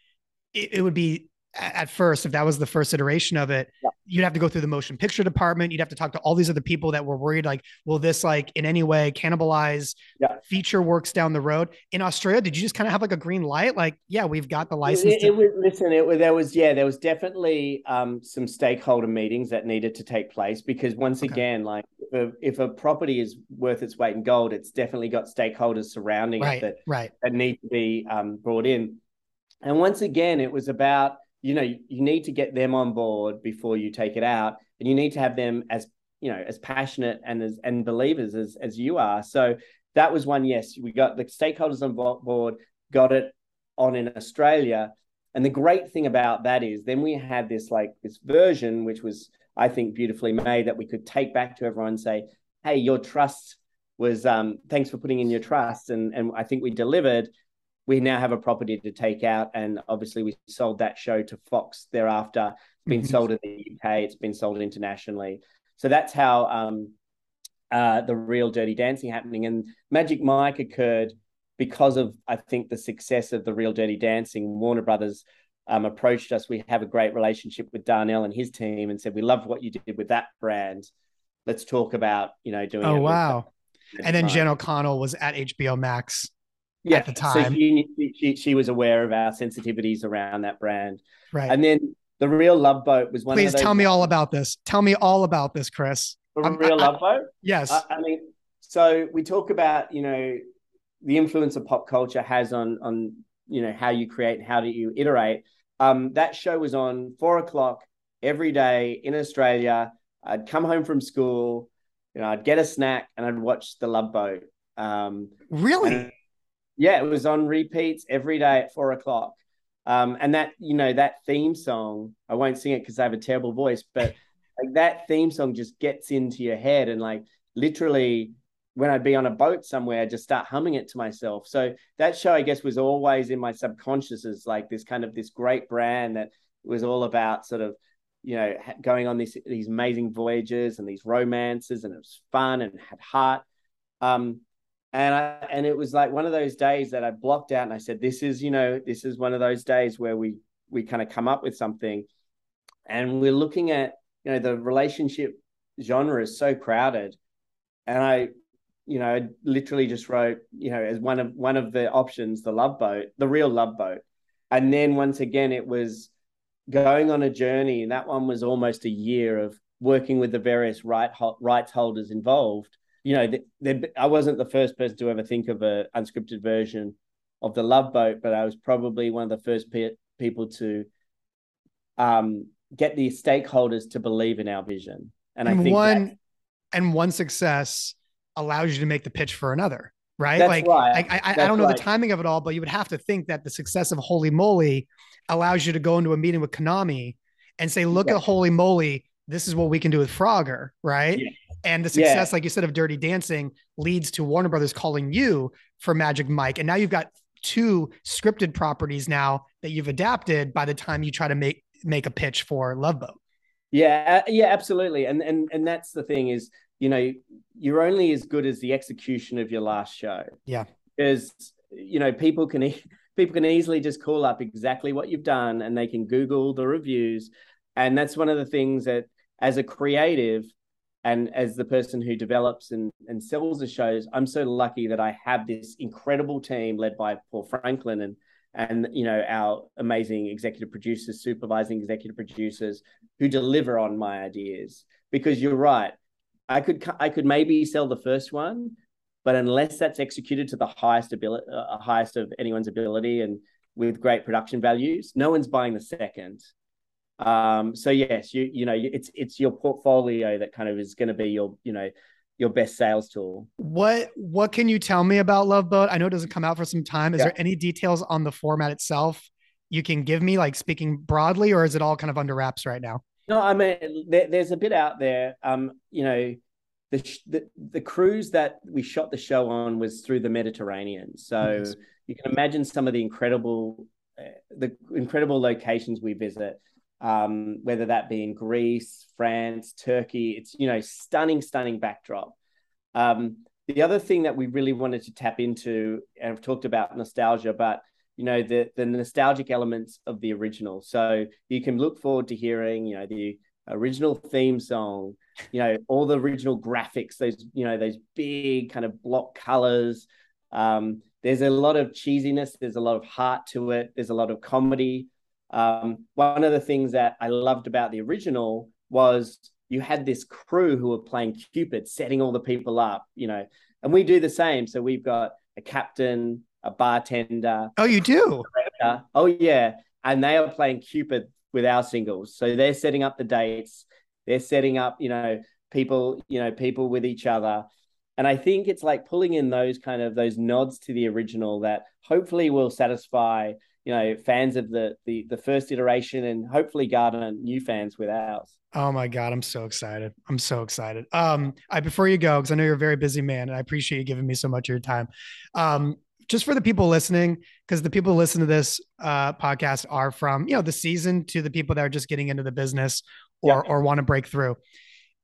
A: it, it would be at first, if that was the first iteration of it, yeah. you'd have to go through the motion picture department. You'd have to talk to all these other people that were worried, like, will this like in any way cannibalize yeah. feature works down the road? In Australia, did you just kind of have like a green light? Like, yeah, we've got the license.
B: It, to- it was, listen, it was, there was, yeah, there was definitely um, some stakeholder meetings that needed to take place because once okay. again, like if a, if a, property is worth its weight in gold, it's definitely got stakeholders surrounding
A: right,
B: it that,
A: right.
B: that need to be um, brought in. And once again, it was about you know you need to get them on board before you take it out and you need to have them as you know as passionate and as and believers as as you are. So that was one yes we got the stakeholders on board got it on in australia. And the great thing about that is then we had this like this version which was i think beautifully made that we could take back to everyone and say hey your trust was um thanks for putting in your trust and and i think we delivered we now have a property to take out, and obviously we sold that show to Fox thereafter. It's been mm-hmm. sold in the UK. It's been sold internationally. So that's how um, uh, the real Dirty Dancing happening. And Magic Mike occurred because of I think the success of the real Dirty Dancing. Warner Brothers um, approached us. We have a great relationship with Darnell and his team, and said we love what you did with that brand. Let's talk about you know doing.
A: Oh wow! And then Jen O'Connell was at HBO Max
B: yeah,
A: at the time.
B: So she, she, she was aware of our sensitivities around that brand.
A: Right.
B: And then the real love boat was one
A: Please tell me all about this. Tell me all about this, Chris.
B: The real I, love boat?
A: Yes.
B: I, I, mean, so we talk about, you know, the influence of pop culture has on on, you know, how you create and how do you iterate. Um, that show was on four o'clock every day in Australia. I'd come home from school, you know, I'd get a snack and I'd watch the love boat. Um,
A: really?
B: Yeah, it was on repeats every day at four o'clock. Um, and that, you know, that theme song, I won't sing it because I have a terrible voice, but like that theme song just gets into your head and like literally when I'd be on a boat somewhere, I'd just start humming it to myself. So that show, I guess, was always in my subconscious as like this kind of this great brand that was all about sort of, you know, going on these these amazing voyages and these romances, and it was fun and had heart. Um, and I and it was like one of those days that I blocked out and I said, this is, you know, this is one of those days where we we kind of come up with something, and we're looking at, you know, the relationship genre is so crowded, and I you know, I literally just wrote, you know, as one of one of the options, the love boat, the real love boat. And then once again, it was going on a journey. And that one was almost a year of working with the various right rights holders involved. You know, they, they, I wasn't the first person to ever think of an unscripted version of the Love Boat, but I was probably one of the first pe- people to um, get the stakeholders to believe in our vision.
A: And, and I think one and one success allows you to make the pitch for another right? Like,
B: right.
A: I, I, I don't know right. the timing of it all, but you would have to think that the success of Holey Moley allows you to go into a meeting with Konami and say, look at Holey Moley, This is what we can do with Frogger, right? Yeah. And the success, yeah. like you said, of Dirty Dancing leads to Warner Brothers calling you for Magic Mike. And now you've got two scripted properties now that you've adapted by the time you try to make make a pitch for Love Boat.
B: Yeah, uh, yeah, absolutely. And and and that's the thing is you know, you're only as good as the execution of your last show.
A: Yeah.
B: Because, you know, people can e- people can easily just call up exactly what you've done and they can Google the reviews. And that's one of the things that as a creative and as the person who develops and, and sells the shows, I'm so lucky that I have this incredible team led by Paul Franklin and and you know our amazing executive producers, supervising executive producers who deliver on my ideas. Because you're right, I could I could maybe sell the first one, but unless that's executed to the highest ability, uh, highest of anyone's ability, and with great production values, no one's buying the second. Um, so yes, you you know it's it's your portfolio that kind of is going to be your you know your best sales tool.
A: What what can you tell me about Love Boat? I know it doesn't come out for some time. Is yeah. there any details on the format itself you can give me, like speaking broadly, or is it all kind of under wraps right now?
B: No, I mean there, there's a bit out there. Um, you know, the, the the cruise that we shot the show on was through the Mediterranean, so yes. you can imagine some of the incredible uh, the incredible locations we visit. Um, whether that be in Greece, France, Turkey, it's you know stunning, stunning backdrop. Um, the other thing that we really wanted to tap into, and I've talked about nostalgia, but you know the the nostalgic elements of the original. So you can look forward to hearing you know the original theme song, you know all the original graphics, those you know those big kind of block colors. Um, there's a lot of cheesiness. There's a lot of heart to it. There's a lot of comedy. Um, one of the things that I loved about the original was you had this crew who were playing Cupid, setting all the people up, you know, and we do the same. So we've got a captain, a bartender.
A: Oh, you do?
B: Oh, yeah. And they are playing Cupid with our singles. So they're setting up the dates. They're setting up, you know, people, you know, people with each other. And I think it's like pulling in those kind of those nods to the original that hopefully will satisfy, you know, fans of the the the first iteration and hopefully garner new fans with ours.
A: Oh my God, I'm so excited. I'm so excited. Um, I before you go, because I know you're a very busy man and I appreciate you giving me so much of your time. Um, just for the people listening, because the people who listen to this uh, podcast are from you know the season to the people that are just getting into the business or yeah. or want to break through.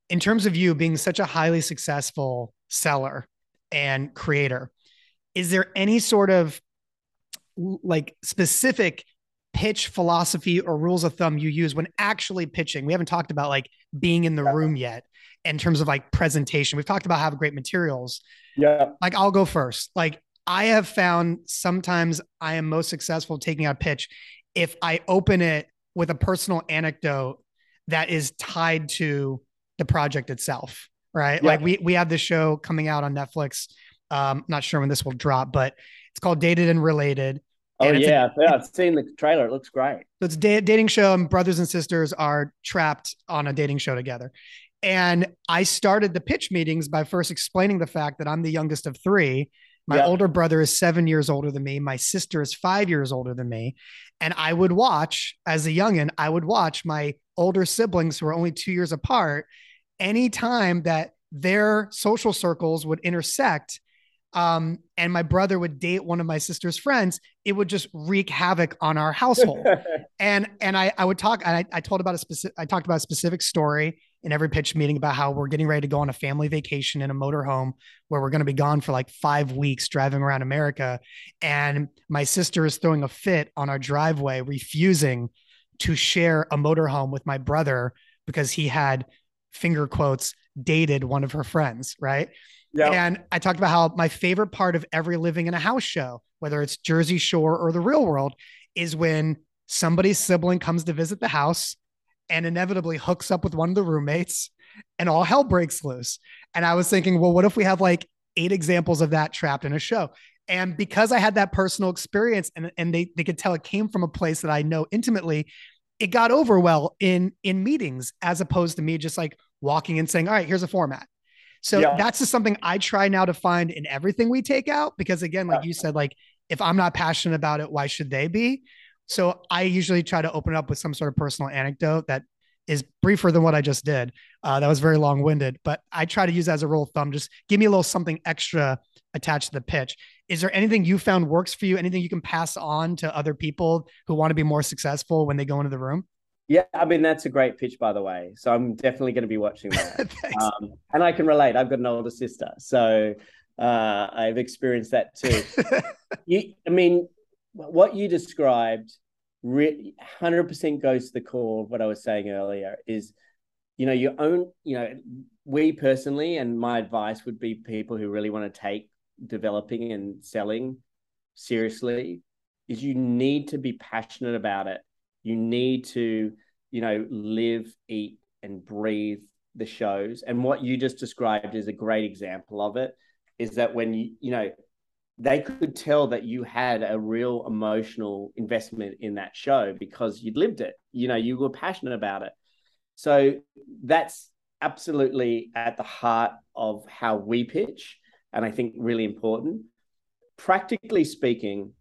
A: In terms of you being such a highly successful seller and creator, is there any sort of like specific pitch philosophy or rules of thumb you use when actually pitching? We haven't talked about like being in the room yet in terms of like presentation. We've talked about having great materials.
B: Yeah.
A: Like I'll go first. Like I have found sometimes I am most successful taking out pitch if I open it with a personal anecdote that is tied to the project itself. Right. Yeah. Like we we have this show coming out on Netflix. Um, not sure when this will drop, but it's called Dated and Related.
B: Oh yeah, a, yeah, I've seen the trailer. It looks great.
A: So it's a da- dating show, and brothers and sisters are trapped on a dating show together. And I started the pitch meetings by first explaining the fact that I'm the youngest of three, my yep. older brother is seven years older than me. My sister is five years older than me. And I would watch, as a youngin, I would watch my older siblings who are only two years apart, anytime that their social circles would intersect, um, and my brother would date one of my sister's friends, it would just wreak havoc on our household. [LAUGHS] and and I I would talk and I, I told about a specific I talked about a specific story in every pitch meeting about how we're getting ready to go on a family vacation in a motorhome where we're going to be gone for like five weeks driving around America. And my sister is throwing a fit on our driveway, refusing to share a motorhome with my brother because he had finger quotes dated one of her friends, right? Yep. And I talked about how my favorite part of every living in a house show, whether it's Jersey Shore or the real world, is when somebody's sibling comes to visit the house and inevitably hooks up with one of the roommates and all hell breaks loose. And I was thinking, well, what if we have like eight examples of that trapped in a show? And because I had that personal experience and, and they, they could tell it came from a place that I know intimately, it got over well in in meetings as opposed to me just like walking and saying, all right, here's a format. So yeah. that's just something I try now to find in everything we take out. Because again, like you said, like if I'm not passionate about it, why should they be? So I usually try to open up with some sort of personal anecdote that is briefer than what I just did. Uh, that was very long winded, but I try to use as a rule of thumb. Just give me a little something extra attached to the pitch. Is there anything you found works for you? Anything you can pass on to other people who want to be more successful when they go into the room?
B: Yeah, I mean that's a great pitch, by the way. So I'm definitely going to be watching that. [LAUGHS] um, and I can relate. I've got an older sister, so uh, I've experienced that too. [LAUGHS] you, I mean, what you described re- 100% goes to the core of what I was saying earlier is, you know, your own, you know, we personally, and my advice would be people who really want to take developing and selling seriously, is you need to be passionate about it. You need to, you know, live, eat, and breathe the shows. And what you just described is a great example of it. Is that when you, you know, they could tell that you had a real emotional investment in that show because you'd lived it. You know, you were passionate about it. So that's absolutely at the heart of how we pitch. And I think really important. Practically speaking,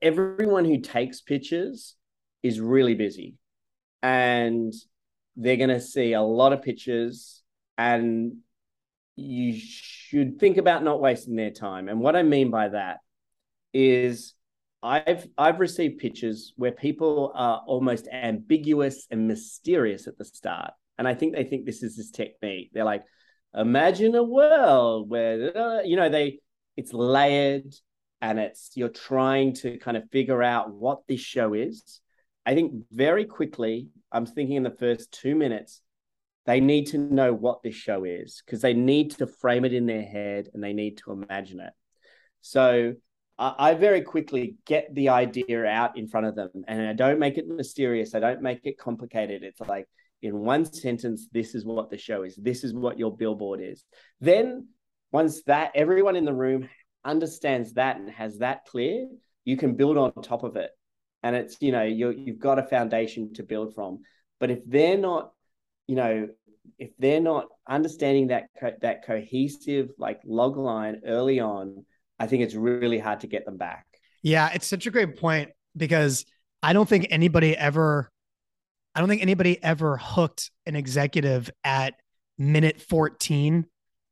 B: everyone who takes pitches is really busy and they're going to see a lot of pitches and you should think about not wasting their time. And what I mean by that is I've I've received pitches where people are almost ambiguous and mysterious at the start. And I think they think this is this technique. They're like, imagine a world where you know they it's layered and it's you're trying to kind of figure out what this show is. I think very quickly, I'm thinking in the first two minutes, they need to know what this show is because they need to frame it in their head and they need to imagine it. So I, I very quickly get the idea out in front of them and I don't make it mysterious. I don't make it complicated. It's like in one sentence, this is what the show is. This is what your billboard is. Then once that everyone in the room understands that and has that clear, you can build on top of it. And it's, you know, you you've got a foundation to build from. But if they're not you know, if they're not understanding that co- that cohesive like log line early on, I think it's really hard to get them back.
A: Yeah, it's such a great point because I don't think anybody ever I don't think anybody ever hooked an executive at minute 14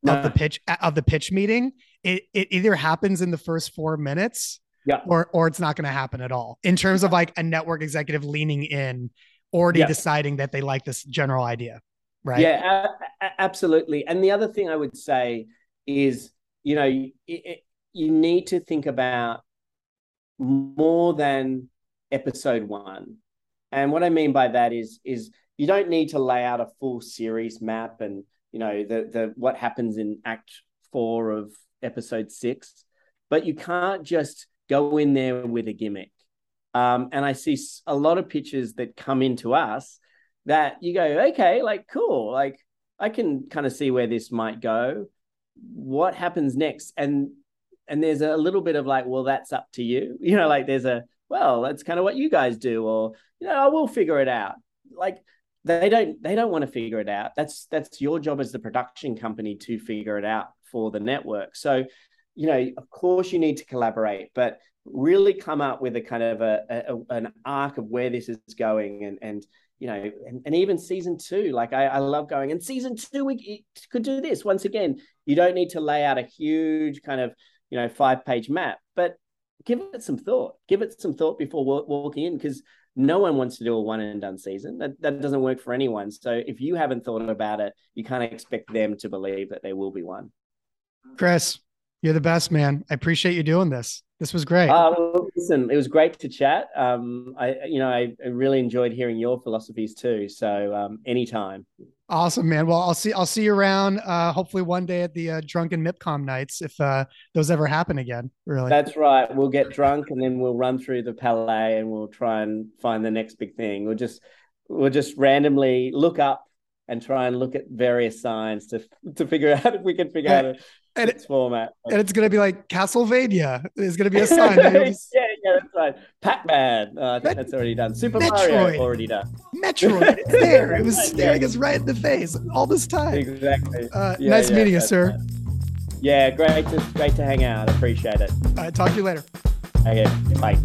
A: of the pitch of the pitch meeting. It it either happens in the first 4 minutes
B: yeah.
A: or or it's not going to happen at all in terms of like a network executive leaning in already yeah. deciding that they like this general idea right
B: yeah absolutely and the other thing i would say is you know it, it, you need to think about more than episode one and what i mean by that is is you don't need to lay out a full series map and you know the the what happens in act four of episode six but you can't just go in there with a gimmick um, and I see a lot of pitches that come into us that you go, okay, like cool, like I can kind of see where this might go. What happens next? And and there's a little bit of like, well, that's up to you. [LAUGHS] You know, like there's a well, that's kind of what you guys do, or you know, I will figure it out. Like they don't they don't want to figure it out. That's that's your job as the production company to figure it out for the network. So, you know, of course you need to collaborate, but really come up with a kind of a, a, an arc of where this is going and and you know, and, and even season two, like I, I love going. And season two, we could do this once again. You don't need to lay out a huge kind of you know five page map, but give it some thought. Give it some thought before walking in because no one wants to do a one and done season. That that doesn't work for anyone. So if you haven't thought about it, you can't expect them to believe that there will be one.
A: Chris, you're the best, man. I appreciate you doing this. This was great.
B: Uh, well, listen, it was great to chat. Um, I, you know, I, I, really enjoyed hearing your philosophies too. So, um, anytime.
A: Awesome, man. Well, I'll see. I'll see you around. Uh, hopefully, one day at the uh, drunken MIPCOM nights, if uh, those ever happen again. Really.
B: That's right. We'll get drunk and then we'll run through the Palais and we'll try and find the next big thing. We'll just, we'll just randomly look up and try and look at various signs to to figure [LAUGHS] out if we can figure out a and its format.
A: And it's going to be like Castlevania. There's going to be a sign. [LAUGHS]
B: just... yeah, yeah, that's right. Pac-Man. Uh, I think Met- that's already done. Super Metroid. Mario already done.
A: Metroid. [LAUGHS] It's there. It was staring us right in the face all this time.
B: Exactly.
A: Uh, yeah, nice yeah, meeting you, sir. Right.
B: Yeah, great to great to hang out. Appreciate it.
A: All right, talk to you later.
B: Okay, bye.